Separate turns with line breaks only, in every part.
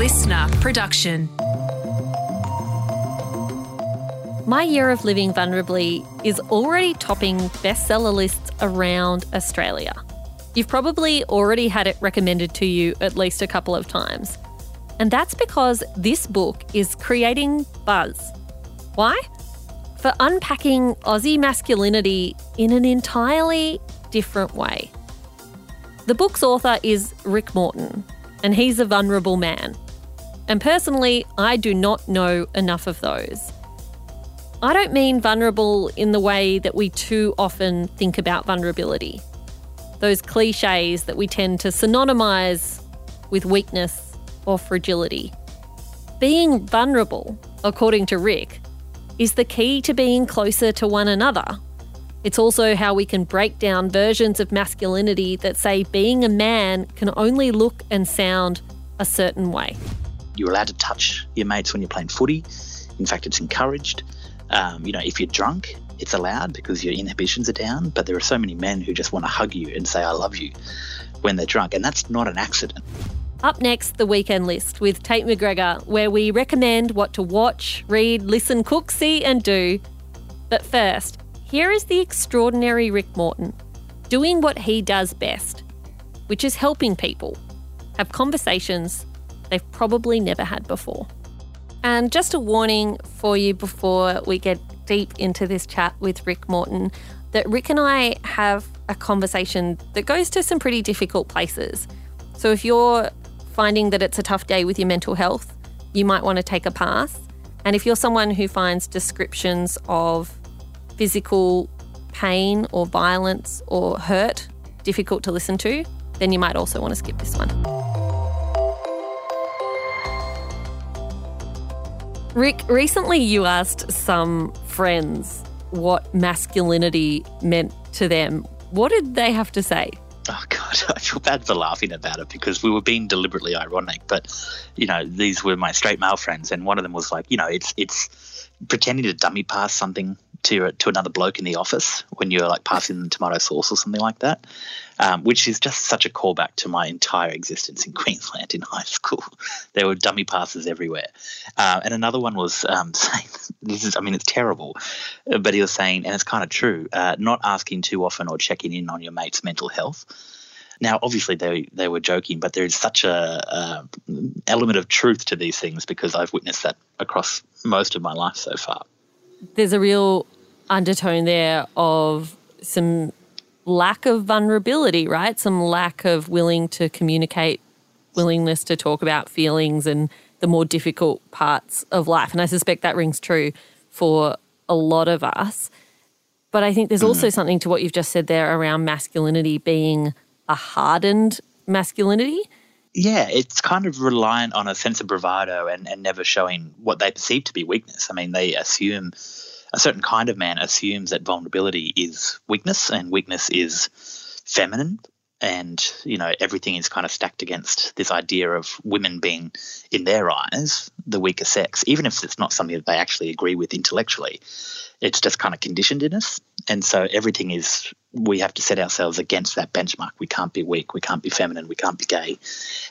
LiSTNR production.
My Year of Living Vulnerably is already topping bestseller lists around Australia. You've probably already had it recommended to you at least a couple of times. And that's because this book is creating buzz. Why? For unpacking Aussie masculinity in an entirely different way. The book's author is Rick Morton, and he's a vulnerable man. And personally, I do not know enough of those. I don't mean vulnerable in the way that we too often think about vulnerability. Those cliches that we tend to synonymise with weakness or fragility. Being vulnerable, according to Rick, is the key to being closer to one another. It's also how we can break down versions of masculinity that say being a man can only look and sound a certain way.
You're allowed to touch your mates when you're playing footy. In fact, it's encouraged. Um, you know, if you're drunk, it's allowed because your inhibitions are down. But there are so many men who just want to hug you and say, I love you when they're drunk. And that's not an accident.
Up next, the weekend list with Tate McGregor, where we recommend what to watch, read, listen, cook, see, and do. But first, here is the extraordinary Rick Morton doing what he does best, which is helping people have conversations they've probably never had before. And just a warning for you before we get deep into this chat with Rick Morton that Rick and I have a conversation that goes to some pretty difficult places. So if you're finding that it's a tough day with your mental health, you might want to take a pass. And if you're someone who finds descriptions of physical pain or violence or hurt difficult to listen to, then you might also want to skip this one. Rick, recently you asked some friends what masculinity meant to them. What did they have to say?
Oh God, I feel bad for laughing about it because we were being deliberately ironic. But you know, these were my straight male friends, and one of them was like, you know, it's it's pretending to dummy pass something to to another bloke in the office when you're like passing them tomato sauce or something like that, um, which is just such a callback to my entire existence in Queensland in high school. There were dummy passes everywhere, uh, and another one was um, saying, "This is, I mean, it's terrible," but he was saying, and it's kind of true, uh, not asking too often or checking in on your mate's mental health. Now, obviously, they they were joking, but there is such a, a element of truth to these things because I've witnessed that across most of my life so far
there's a real undertone there of some lack of vulnerability, right? Some lack of willing to communicate, willingness to talk about feelings and the more difficult parts of life. And I suspect that rings true for a lot of us. But I think there's also mm. something to what you've just said there around masculinity being a hardened masculinity.
Yeah, it's kind of reliant on a sense of bravado and, and never showing what they perceive to be weakness. I mean, they assume a certain kind of man assumes that vulnerability is weakness and weakness is feminine. And you know everything is kind of stacked against this idea of women being in their eyes the weaker sex even if it's not something that they actually agree with intellectually. It's just kind of conditioned in us. And so everything is we have to set ourselves against that benchmark. We can't be weak. We can't be feminine. We can't be gay.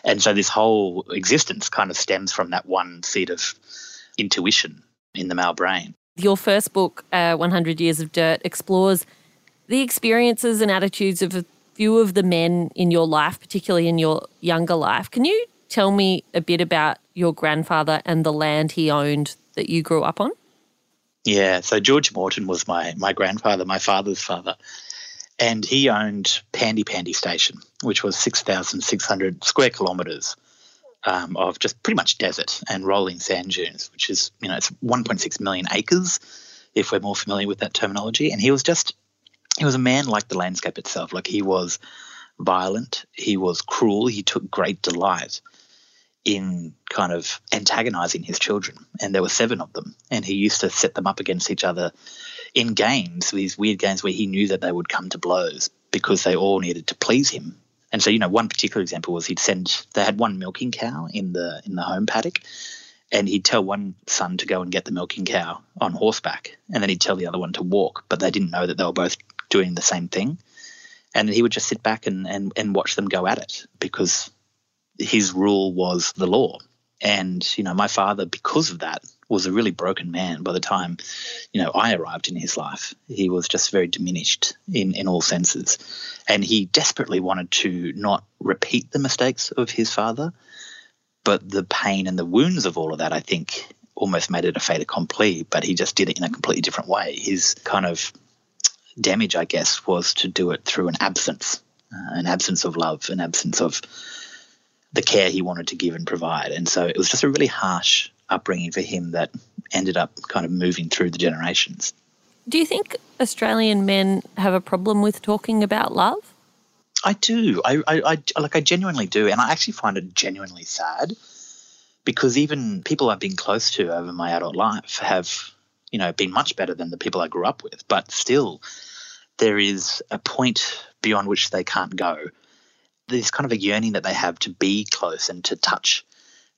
And so this whole existence kind of stems from that one seed of intuition in the male brain
your first book, uh, 100 Years of Dirt, explores the experiences and attitudes of a few of the men in your life, particularly in your younger life. Can you tell me a bit about your grandfather and the land he owned that you grew up on?
Yeah, so George Morton was my my grandfather, my father's father, and he owned Pandie Pandie Station, which was six thousand six hundred square kilometres um, of just pretty much desert and rolling sand dunes, which is, you know, it's 1.6 million acres, if we're more familiar with that terminology. And he was just, he was a man like the landscape itself. Like he was violent, he was cruel, he took great delight in kind of antagonizing his children. And there were seven of them. And he used to set them up against each other in games, these weird games where he knew that they would come to blows because they all needed to please him and so, you know, one particular example was he'd send they had one milking cow in the in the home paddock, and he'd tell one son to go and get the milking cow on horseback, and then he'd tell the other one to walk, but they didn't know that they were both doing the same thing. And he would just sit back and, and, and watch them go at it because his rule was the law. And, you know, my father, because of that, was a really broken man by the time, you know, I arrived in his life. He was just very diminished in, in all senses. And he desperately wanted to not repeat the mistakes of his father. But the pain and the wounds of all of that, I think, almost made it a fait accompli, but he just did it in a completely different way. His kind of damage, I guess, was to do it through an absence, uh, an absence of love, an absence of the care he wanted to give and provide. And so it was just a really harsh upbringing for him that ended up kind of moving through the generations.
Do you think Australian men have a problem with talking about love?
I do. I, I, I like. I genuinely do, and I actually find it genuinely sad because even people I've been close to over my adult life have, you know, been much better than the people I grew up with. But still, there is a point beyond which they can't go. There's kind of a yearning that they have to be close and to touch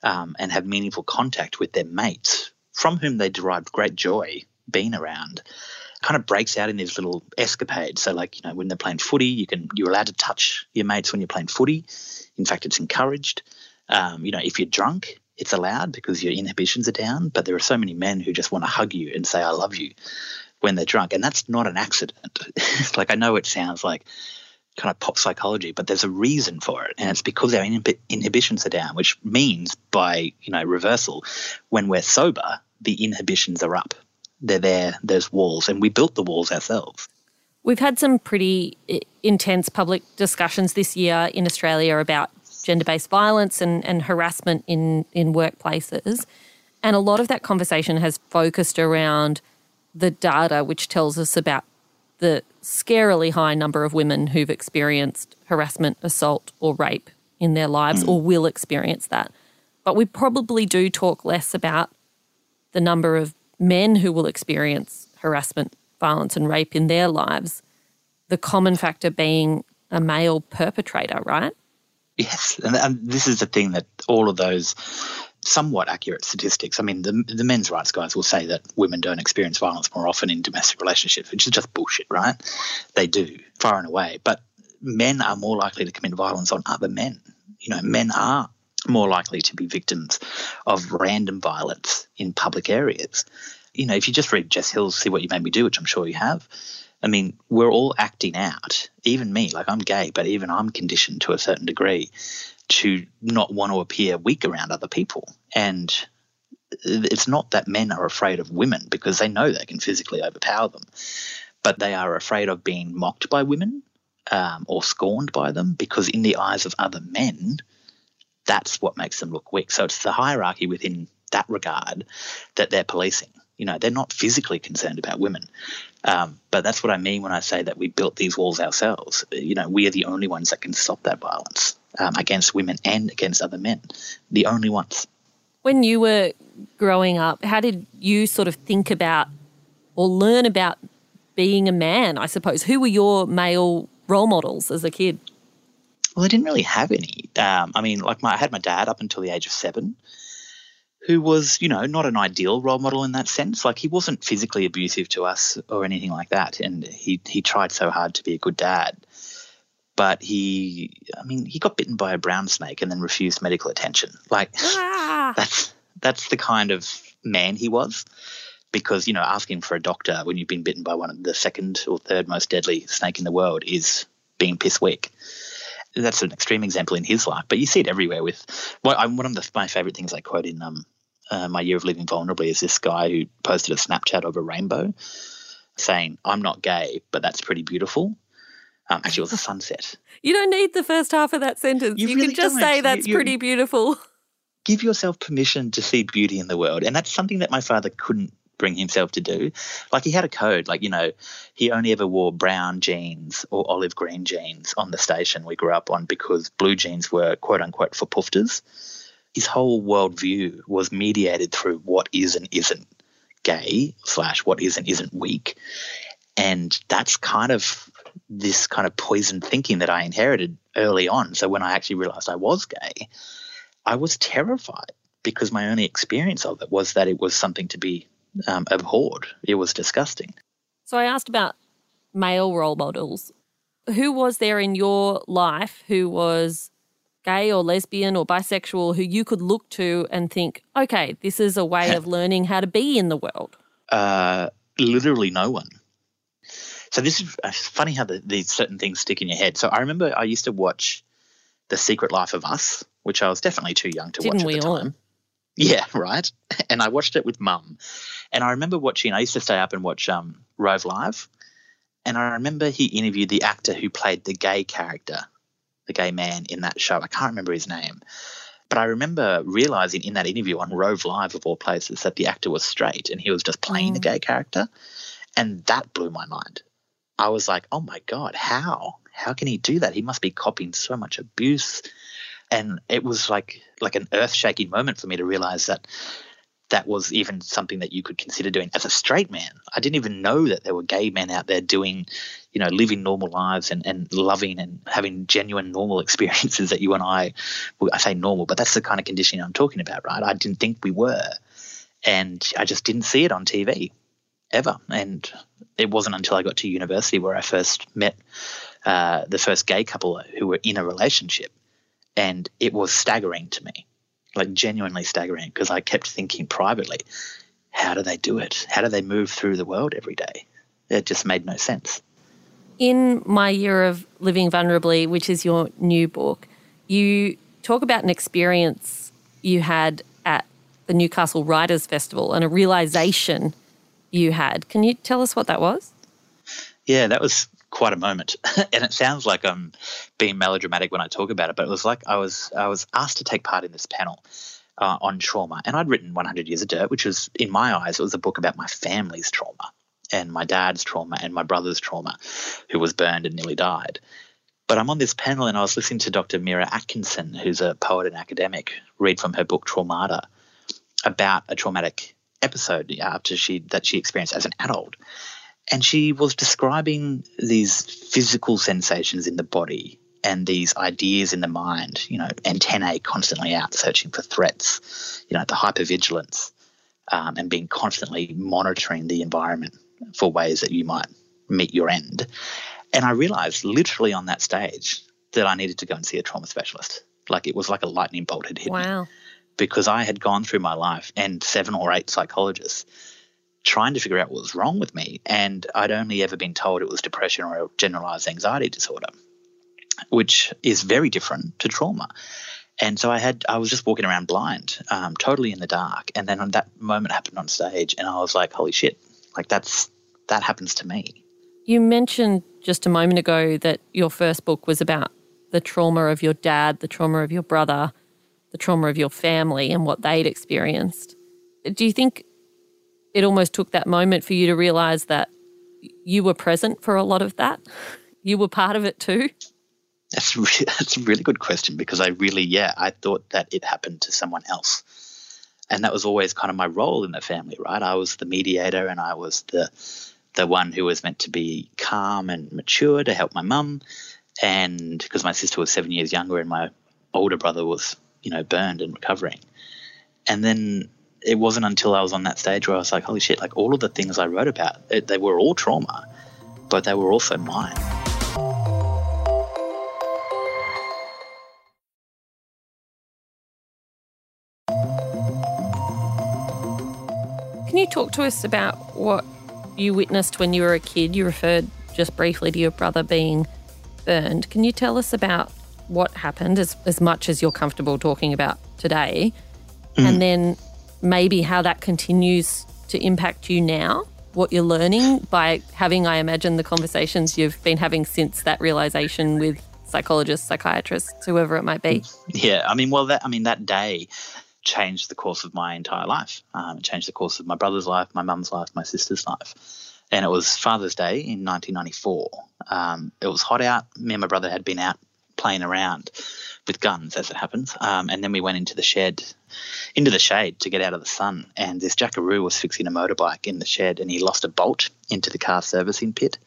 um, and have meaningful contact with their mates, from whom they derived great joy being around, kind of breaks out in these little escapades. So, like you know, when they're playing footy, you can you're allowed to touch your mates when you're playing footy. In fact, it's encouraged. Um, you know, if you're drunk, it's allowed because your inhibitions are down. But there are so many men who just want to hug you and say "I love you" when they're drunk, and that's not an accident. like I know it sounds like kind of pop psychology, but there's a reason for it, and it's because our inhibitions are down, which means by you know reversal, when we're sober, the inhibitions are up. They're there. There's walls, and we built the walls ourselves.
We've had some pretty intense public discussions this year in Australia about gender-based violence and, and harassment in in workplaces, and a lot of that conversation has focused around the data which tells us about the scarily high number of women who've experienced harassment, assault, or rape in their lives mm. or will experience that. But we probably do talk less about the number of men who will experience harassment, violence, and rape in their lives. The common factor being a male perpetrator, right?
Yes. And, and this is the thing that all of those somewhat accurate statistics. I mean, the, the men's rights guys will say that women don't experience violence more often in domestic relationships, which is just bullshit, right? They do, far and away. But men are more likely to commit violence on other men. You know, men are more likely to be victims of random violence in public areas. You know, if you just read Jess Hill's See What You Made Me Do, which I'm sure you have, I mean, we're all acting out, even me, like I'm gay, but even I'm conditioned to a certain degree to not want to appear weak around other people. And it's not that men are afraid of women because they know they can physically overpower them, but they are afraid of being mocked by women um, or scorned by them because, in the eyes of other men, that's what makes them look weak. So it's the hierarchy within that regard that they're policing. You know, they're not physically concerned about women. Um, but that's what I mean when I say that we built these walls ourselves. You know, we are the only ones that can stop that violence um, against women and against other men. The only ones.
When you were growing up, how did you sort of think about or learn about being a man, I suppose? Who were your male role models as a kid?
Well, I didn't really have any. Um, I mean, like my, I had my dad up until the age of seven, who was, you know, not an ideal role model in that sense. Like he wasn't physically abusive to us or anything like that, and he he tried so hard to be a good dad but he, I mean, he got bitten by a brown snake and then refused medical attention. Like ah. that's that's the kind of man he was. Because you know, asking for a doctor when you've been bitten by one of the second or third most deadly snake in the world is being piss weak. That's an extreme example in his life, but you see it everywhere. With well, I'm, one of the, my favorite things I quote in um, uh, my year of living vulnerably is this guy who posted a Snapchat of a rainbow, saying, "I'm not gay, but that's pretty beautiful." Um, actually, it was a sunset.
You don't need the first half of that sentence. You, you really can just don't. say that's you, pretty beautiful.
Give yourself permission to see beauty in the world. And that's something that my father couldn't bring himself to do. Like he had a code, like, you know, he only ever wore brown jeans or olive green jeans on the station we grew up on because blue jeans were quote unquote for poofters. His whole worldview was mediated through what is and isn't gay slash what is and isn't weak. And that's kind of this kind of poisoned thinking that I inherited early on. So when I actually realized I was gay, I was terrified because my only experience of it was that it was something to be um, abhorred. It was disgusting.
So I asked about male role models. Who was there in your life who was gay or lesbian or bisexual who you could look to and think, okay, this is a way of learning how to be in the world?
Uh, literally no one. So this is uh, funny how the, these certain things stick in your head. So I remember I used to watch The Secret Life of Us, which I was definitely too young to
Didn't
watch
we
at the
all?
time. Yeah, right. And I watched it with mum. And I remember watching, I used to stay up and watch um, Rove Live. And I remember he interviewed the actor who played the gay character, the gay man in that show. I can't remember his name. But I remember realizing in that interview on Rove Live, of all places, that the actor was straight and he was just playing
Mm.
gay character. And that blew my mind. I was like, oh my God, how? How can he do that? He must be copying so much abuse. And it was like like an earth shaking moment for me to realize that that was even something that you could consider doing as a straight man. I didn't even know that there were gay men out there doing, you know, living normal lives and, and loving and having genuine normal experiences that you and I, I say normal, but that's the kind of conditioning I'm talking about, right? I didn't think we were. And I just didn't see it on TV ever. And it wasn't until I got to university where I first met uh, the first gay couple who were in a relationship. And it was staggering to me, like genuinely staggering, because I kept thinking privately, how do they do it? How do they move through the world every day? It just made no sense.
In My Year of Living Vulnerably, which is your new book, you talk about an experience you had at the Newcastle Writers Festival and a realization you had. Can you tell us what that was?
Yeah, that was quite a moment, and it sounds like I'm being melodramatic when I talk about it. But it was like I was I was asked to take part in this panel uh, on trauma, and I'd written 100 Years of Dirt, which was in my eyes it was a book about my family's trauma and my dad's trauma and my brother's trauma, who was burned and nearly died. But I'm on this panel and I was listening to Dr. Meera Atkinson, who's a poet and academic, read from her book Traumata about a traumatic episode after she that she experienced as an adult. And she was describing these physical sensations in the body and these ideas in the mind, you know, antennae constantly out searching for threats, you know, the hypervigilance um, and being constantly monitoring the environment for ways that you might meet your end. And I realized literally on that stage that I needed to go and see a trauma specialist. Like it was like a lightning bolt had hit me
Wow.
Because I had gone through my life and seven or eight psychologists trying to figure out what was wrong with me. And I'd only ever been told it was depression or generalized anxiety disorder, which is very different to trauma. And so I had, I was just walking around blind, um, totally in the dark. And then on that moment happened on stage, and I was like, holy shit, like that's, that happens to me.
You mentioned just a moment ago that your first book was about the trauma of your dad, the trauma of your brother, the trauma of your family, and what they'd experienced. Do you think it almost took that moment for you to realize that you were present for a lot of that? You were part of it too?
That's re- that's a really good question because I really, yeah, I thought that it happened to someone else, and that was always kind of my role in the family, right? I was the mediator, and I was the the one who was meant to be calm and mature to help my mum, and because my sister was seven years younger, and my older brother was, you know, burned and recovering, and then it wasn't until I was on that stage where I was like, holy shit, like all of the things I wrote about, it, they were all trauma, but they were also mine.
Can you talk to us about what you witnessed when you were a kid? You referred just briefly to your brother being burned. Can you tell us about what happened as, as much as you're comfortable talking about today? And then maybe how that continues to impact you now? What you're learning by having, I imagine, the conversations you've been having since that realization with psychologists, psychiatrists, whoever it might be.
Yeah, I mean, well, that I mean that day changed the course of my entire life. Um, it changed the course of my brother's life, my mum's life, my sister's life. And it was Father's Day in 1994. Um, it was hot out. Me and my brother had been out playing around with guns, as it happens. Um, and then we went into the shed, into the shade to get out of the sun. And this jackaroo was fixing a motorbike in the shed, and he lost a bolt into the car servicing pit.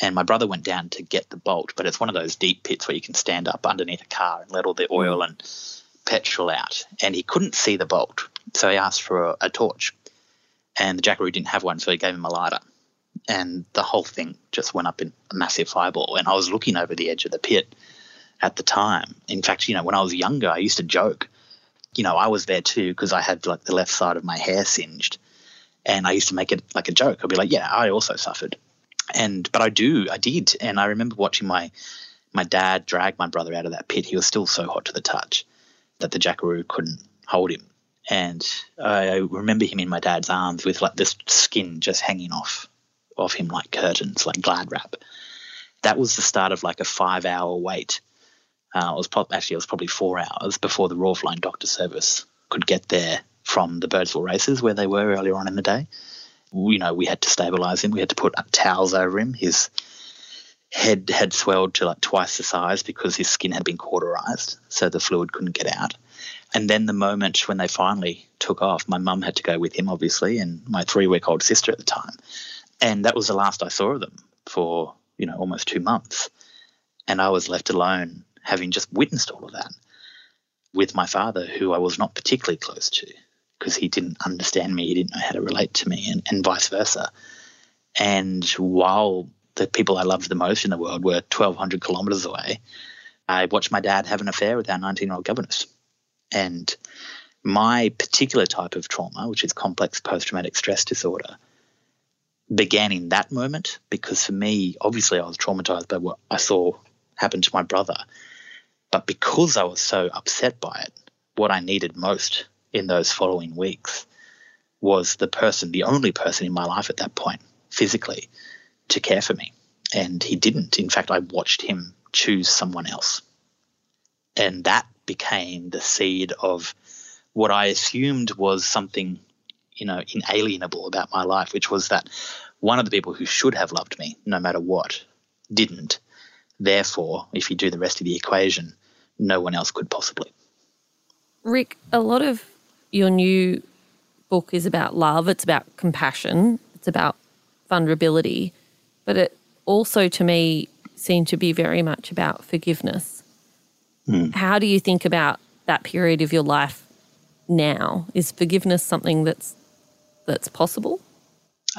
And my brother went down to get the bolt, but it's one of those deep pits where you can stand up underneath a car and let all the oil and petrol out. And he couldn't see the bolt, so he asked for a, a torch. And the jackaroo didn't have one, so he gave him a lighter. And the whole thing just went up in a massive fireball. And I was looking over the edge of the pit, at the time. In fact, you know, when I was younger, I used to joke, you know, I was there too because I had like the left side of my hair singed. And I used to make it like a joke. I'd be like, yeah, I also suffered. And, but I do, I did. And I remember watching my, my dad drag my brother out of that pit. He was still so hot to the touch that the jackaroo couldn't hold him. And I remember him in my dad's arms with like this skin just hanging off of him like curtains, like glad wrap. That was the start of like a five hour wait uh, it was pro- actually it was probably four hours before the Royal Flying Doctor Service could get there from the Birdsville races where they were earlier on in the day. We, you know, we had to stabilise him. We had to put towels over him. His head had swelled to like twice the size because his skin had been cauterized, so the fluid couldn't get out. And then the moment when they finally took off, my mum had to go with him, obviously, and my three-week-old sister at the time. And that was the last I saw of them for you know almost two months. And I was left alone having just witnessed all of that with my father, who I was not particularly close to because he didn't understand me, he didn't know how to relate to me, and, and vice versa. And while the people I loved the most in the world were 1,200 kilometres away, I watched my dad have an affair with our 19 year old governess. And my particular type of trauma, which is complex post traumatic stress disorder, began in that moment because for me, obviously, I was traumatized by what I saw happen to my brother. But because I was so upset by it, what I needed most in those following weeks was the person, the only person in my life at that point, physically, to care for me. And he didn't. In fact, I watched him choose someone else. And that became the seed of what I assumed was something, you know, inalienable about my life, which was that one of the people who should have loved me, no matter what, didn't. Therefore, if you do the rest of the equation, no one else could possibly.
Rick, a lot of your new book is about love, it's about compassion, it's about vulnerability, but it also to me seemed to be very much about forgiveness. Mm. How do you think about that period of your life now? Is forgiveness something that's that's possible?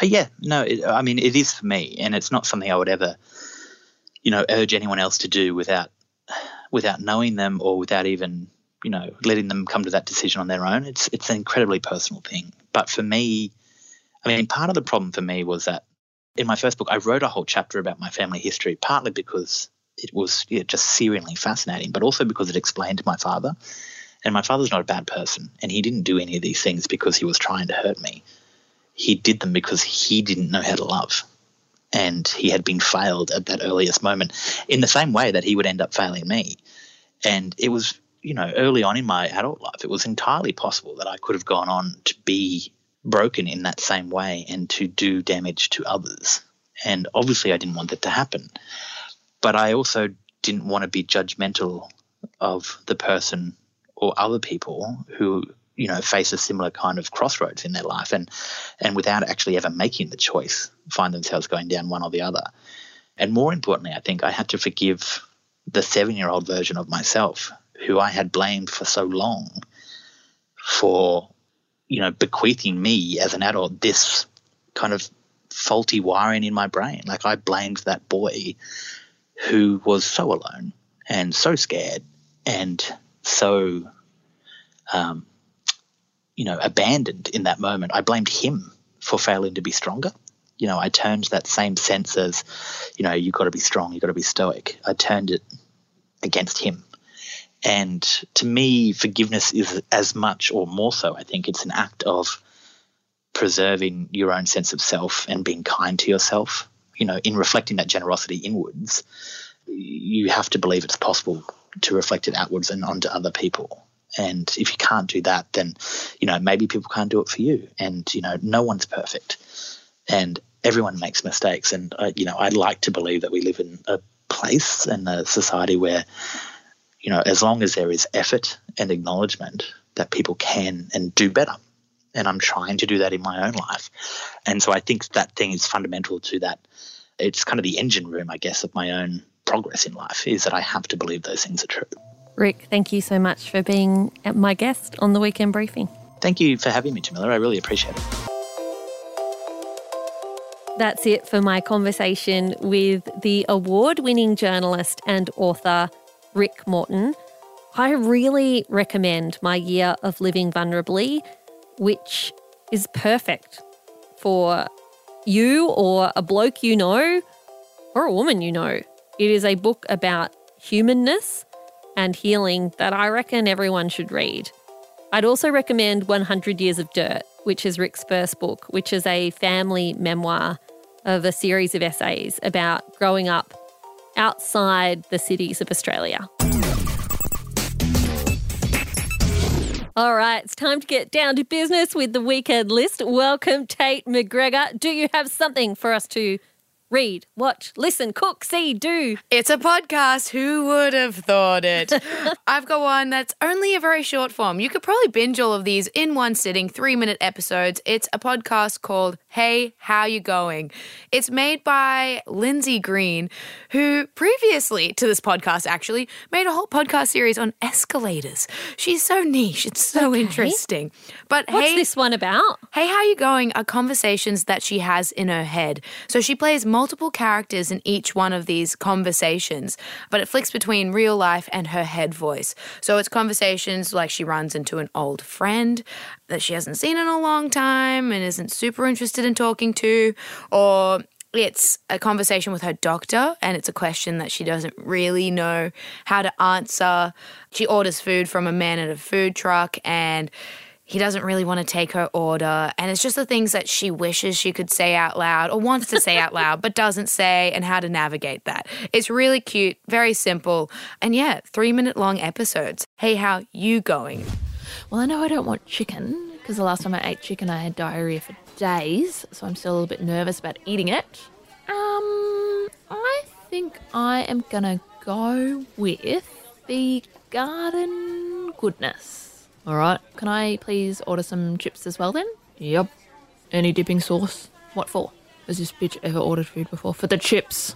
Uh, yeah, no, it, I mean it is for me, and it's not something I would ever you know, urge anyone else to do without without knowing them or without even you know letting them come to that decision on their own. It's it's an incredibly personal thing. But for me, I mean, part of the problem for me was that in my first book, I wrote a whole chapter about my family history, partly because it was yeah, just searingly fascinating, but also because it explained my father. And my father's not a bad person, and he didn't do any of these things because he was trying to hurt me. He did them because he didn't know how to love and he had been failed at that earliest moment in the same way that he would end up failing me. And it was, you know, early on in my adult life, it was entirely possible that I could have gone on to be broken in that same way and to do damage to others. And obviously, I didn't want that to happen. But I also didn't want to be judgmental of the person or other people who you know face a similar kind of crossroads in their life and and without actually ever making the choice find themselves going down one or the other. And more importantly i think i had to forgive the 7 year old version of myself who i had blamed for so long for you know bequeathing me as an adult this kind of faulty wiring in my brain. Like i blamed that boy who was so alone and so scared and so um, you know, abandoned in that moment. I blamed him for failing to be stronger. You know, I turned that same sense as, you know, you've got to be strong, you've got to be stoic. I turned it against him. And to me, forgiveness is as much or more so, I think it's an act of preserving your own sense of self and being kind to yourself. You know, in reflecting that generosity inwards, you have to believe it's possible to reflect it outwards and onto other people. And if you can't do that, then, you know, maybe people can't do it for you. And, you know, no one's perfect. And everyone makes mistakes. And, uh, you know, I'd like to believe that we live in a place and a society where, you know, as long as there is effort and acknowledgement, that people can and do better. And I'm trying to do that in my own life. And so I think that thing is fundamental to that. It's kind of the engine room, I guess, of my own progress in life is that I have to believe those things are true.
Rick, thank you so much for being my guest on the weekend briefing.
Thank you for having me, Jamila. I really appreciate it.
That's it for my conversation with the award winning journalist and author Rick Morton, I really recommend My Year of Living Vulnerably, which is perfect for you or a bloke you know or a woman you know. It is a book about humanness and healing that I reckon everyone should read. I'd also recommend 100 Years of Dirt, which is Rick's first book, which is a family memoir of a series of essays about growing up outside the cities of Australia. All right, it's time to get down to business with the weekend list. Welcome, Tate McGregor. Do you have something for us to read, watch, listen, cook, see, do.
It's a podcast. Who would have thought it? I've got one that's only a very short form. You could probably binge all of these in one sitting, three minute episodes. It's a podcast called Hey, How You Going? It's made by Lindsay Green, who previously to this podcast actually made a whole podcast series on escalators. She's so niche. It's so okay. interesting. But
What's
hey,
this one about?
Hey, How You Going? are conversations that she has in her head. So she plays multiple characters in each one of these conversations, but it flicks between real life and her head voice. So it's conversations like she runs into an old friend that she hasn't seen in a long time and isn't super interested in talking to, or it's a conversation with her doctor and it's a question that she doesn't really know how to answer. She orders food from a man at a food truck and he doesn't really want to take her order. And it's just the things that she wishes she could say out loud or wants to say out loud, but doesn't say, and how to navigate that. It's really cute, very simple. And yeah, three minute long episodes. Hey, how you going?
Well, I know I don't want chicken because the last time I ate chicken, I had diarrhea for days. So I'm still a little bit nervous about eating it. Um, I think I am going to go with the garden goodness. All right. Can I please order some chips as well then? Yep. Any dipping sauce? What for? Has this bitch ever ordered food before? For the chips.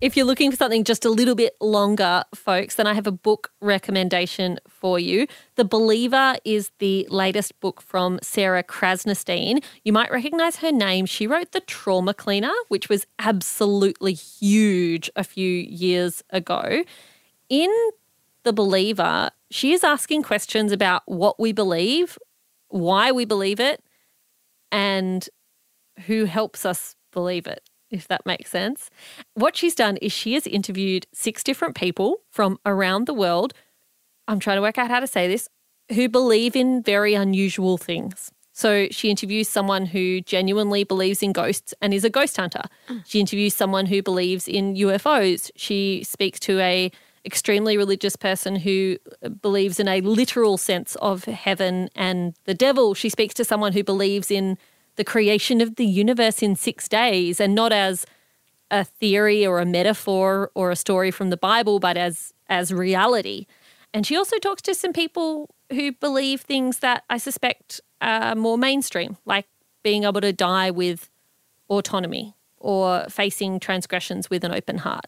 If you're looking for something just a little bit longer, folks, then I have a book recommendation for you. The Believer is the latest book from Sarah Krasnostein. You might recognize her name. She wrote The Trauma Cleaner, which was absolutely huge a few years ago. In The Believer, she is asking questions about what we believe, why we believe it, and who helps us believe it, if that makes sense. What she's done is she has interviewed six different people from around the world. I'm trying to work out how to say this, who believe in very unusual things. So she interviews someone who genuinely believes in ghosts and is a ghost hunter. Mm. She interviews someone who believes in UFOs. She speaks to a extremely religious person who uh, believes in a literal sense of heaven and the devil. She speaks to someone who believes in the creation of the universe in six days and not as a theory or a metaphor or a story from the Bible, but as as reality. And she also talks to some people who believe things that I suspect are more mainstream, like being able to die with autonomy or facing transgressions with an open heart.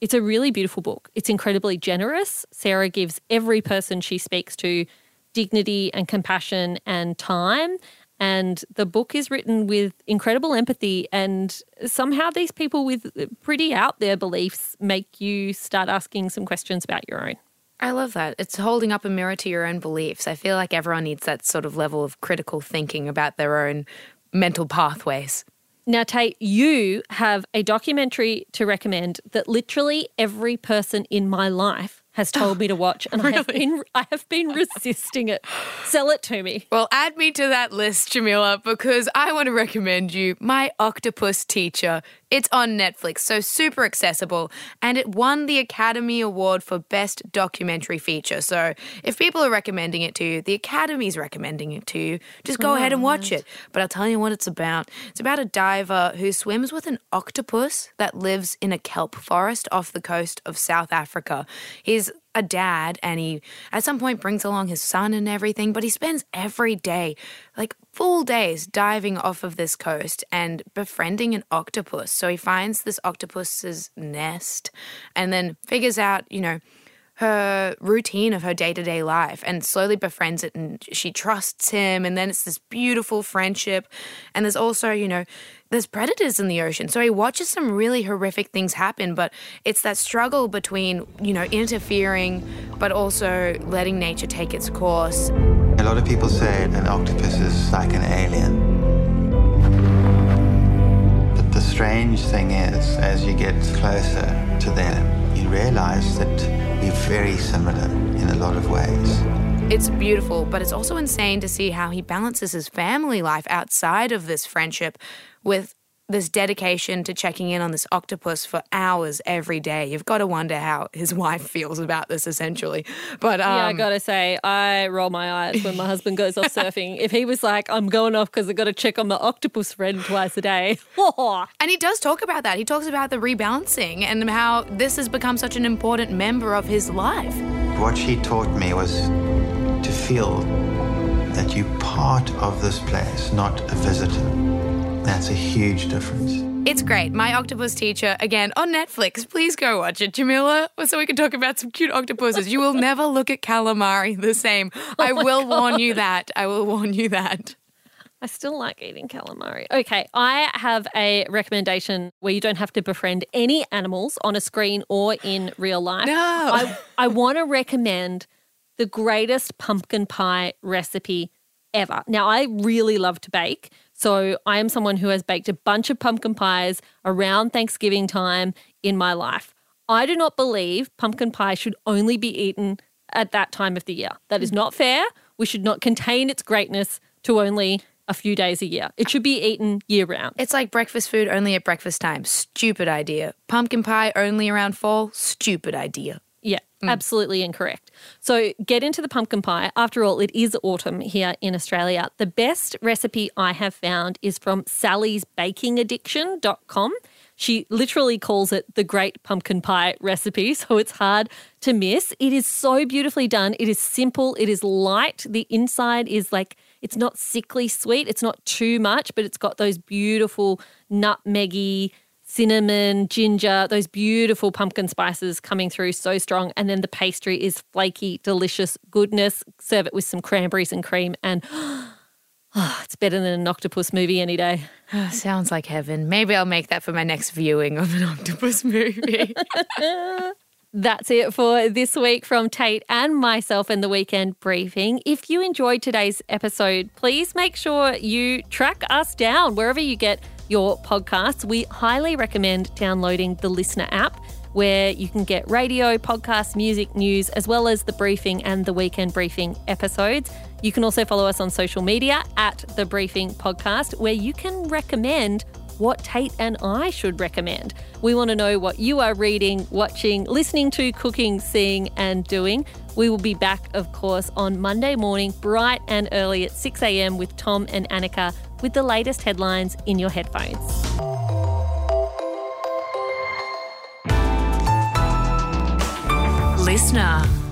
It's a really beautiful book. It's incredibly generous. Sarah gives every person she speaks to dignity and compassion and time. And the book is written with incredible empathy. And somehow, these people with pretty out there beliefs make you start asking some questions about your own.
I love that. It's holding up a mirror to your own beliefs. I feel like everyone needs that sort of level of critical thinking about their own mental pathways.
Now, Tate, you have a documentary to recommend that literally every person in my life has told me to watch, and really? I have been I have been resisting it. Sell it to me.
Well, add me to that list, Jamila, because I want to recommend you My Octopus Teacher. It's on Netflix, so super accessible, and it won the Academy Award for Best Documentary Feature. So if people are recommending it to you, the Academy's recommending it to you, just go oh, ahead and watch it. But I'll tell you what it's about. It's about a diver who swims with an octopus that lives in a kelp forest off the coast of South Africa. He's a dad and he at some point brings along his son and everything, but he spends every day, like full days, diving off of this coast and befriending an octopus. So he finds this octopus's nest and then figures out, you know, her routine of her day to day life and slowly befriends it and she trusts him. And then it's this beautiful friendship. And there's also, you know, there's predators in the ocean. So he watches some really horrific things happen, but it's that struggle between, you know, interfering, but also letting nature take its course.
A lot of people say an octopus is like an alien. But the strange thing is, as you get closer to them, you realize that we're very similar in a lot of ways.
It's beautiful, but it's also insane to see how he balances his family life outside of this friendship with this dedication to checking in on this octopus for hours every day. You've got to wonder how his wife feels about this, essentially. But um,
yeah, I gotta say, I roll my eyes when my husband goes off surfing. If he was like, "I'm going off because I got to check on my octopus friend twice a day,"
and he does talk about that. He talks about the rebalancing and how this has become such an important member of his life.
What she taught me was to feel that you're part of this place, not a visitor. That's a huge difference.
It's great. My Octopus Teacher, again, on Netflix. Please go watch it, Jamila, so we can talk about some cute octopuses. You will never look at calamari the same. Oh I will God. warn you that. I will warn you that.
I still like eating calamari. Okay, I have a recommendation where you don't have to befriend any animals on a screen or in real life.
No.
I, I want to recommend the greatest pumpkin pie recipe ever. Now, I really love to bake. So I am someone who has baked a bunch of pumpkin pies around Thanksgiving time in my life. I do not believe pumpkin pie should only be eaten at that time of the year. That is mm. not fair. We should not contain its greatness to only a few days a year. It should be eaten year round.
It's like breakfast food only at breakfast time. Stupid idea. Pumpkin pie only around fall. Stupid idea.
Mm. absolutely incorrect. So get into the pumpkin pie. After all, it is autumn here in Australia. The best recipe I have found is from Sally's Baking Addiction.com. She literally calls it the great pumpkin pie recipe, so it's hard to miss. It is so beautifully done. It is simple, it is light. The inside is like it's not sickly sweet, it's not too much, but it's got those beautiful nutmeggy cinnamon, ginger, those beautiful pumpkin spices coming through so strong. And then the pastry is flaky, delicious goodness. Serve it with some cranberries and cream, and oh, it's better than an octopus movie any day.
Oh, sounds like heaven. Maybe I'll make that for my next viewing of an octopus movie.
That's it for this week from Tate and myself in the weekend briefing. If you enjoyed today's episode, please make sure you track us down wherever you get your podcasts, we highly recommend downloading the LiSTNR app where you can get radio, podcast, music, news, as well as the briefing and the weekend briefing episodes. You can also follow us on social media at the Briefing Podcast, where you can recommend what Tate and I should recommend. We want to know what you are reading, watching, listening to, cooking, seeing, and doing. We will be back, of course, on Monday morning, bright and early at 6 a.m. with Tom and Annika with the latest headlines in your headphones.
LiSTNR.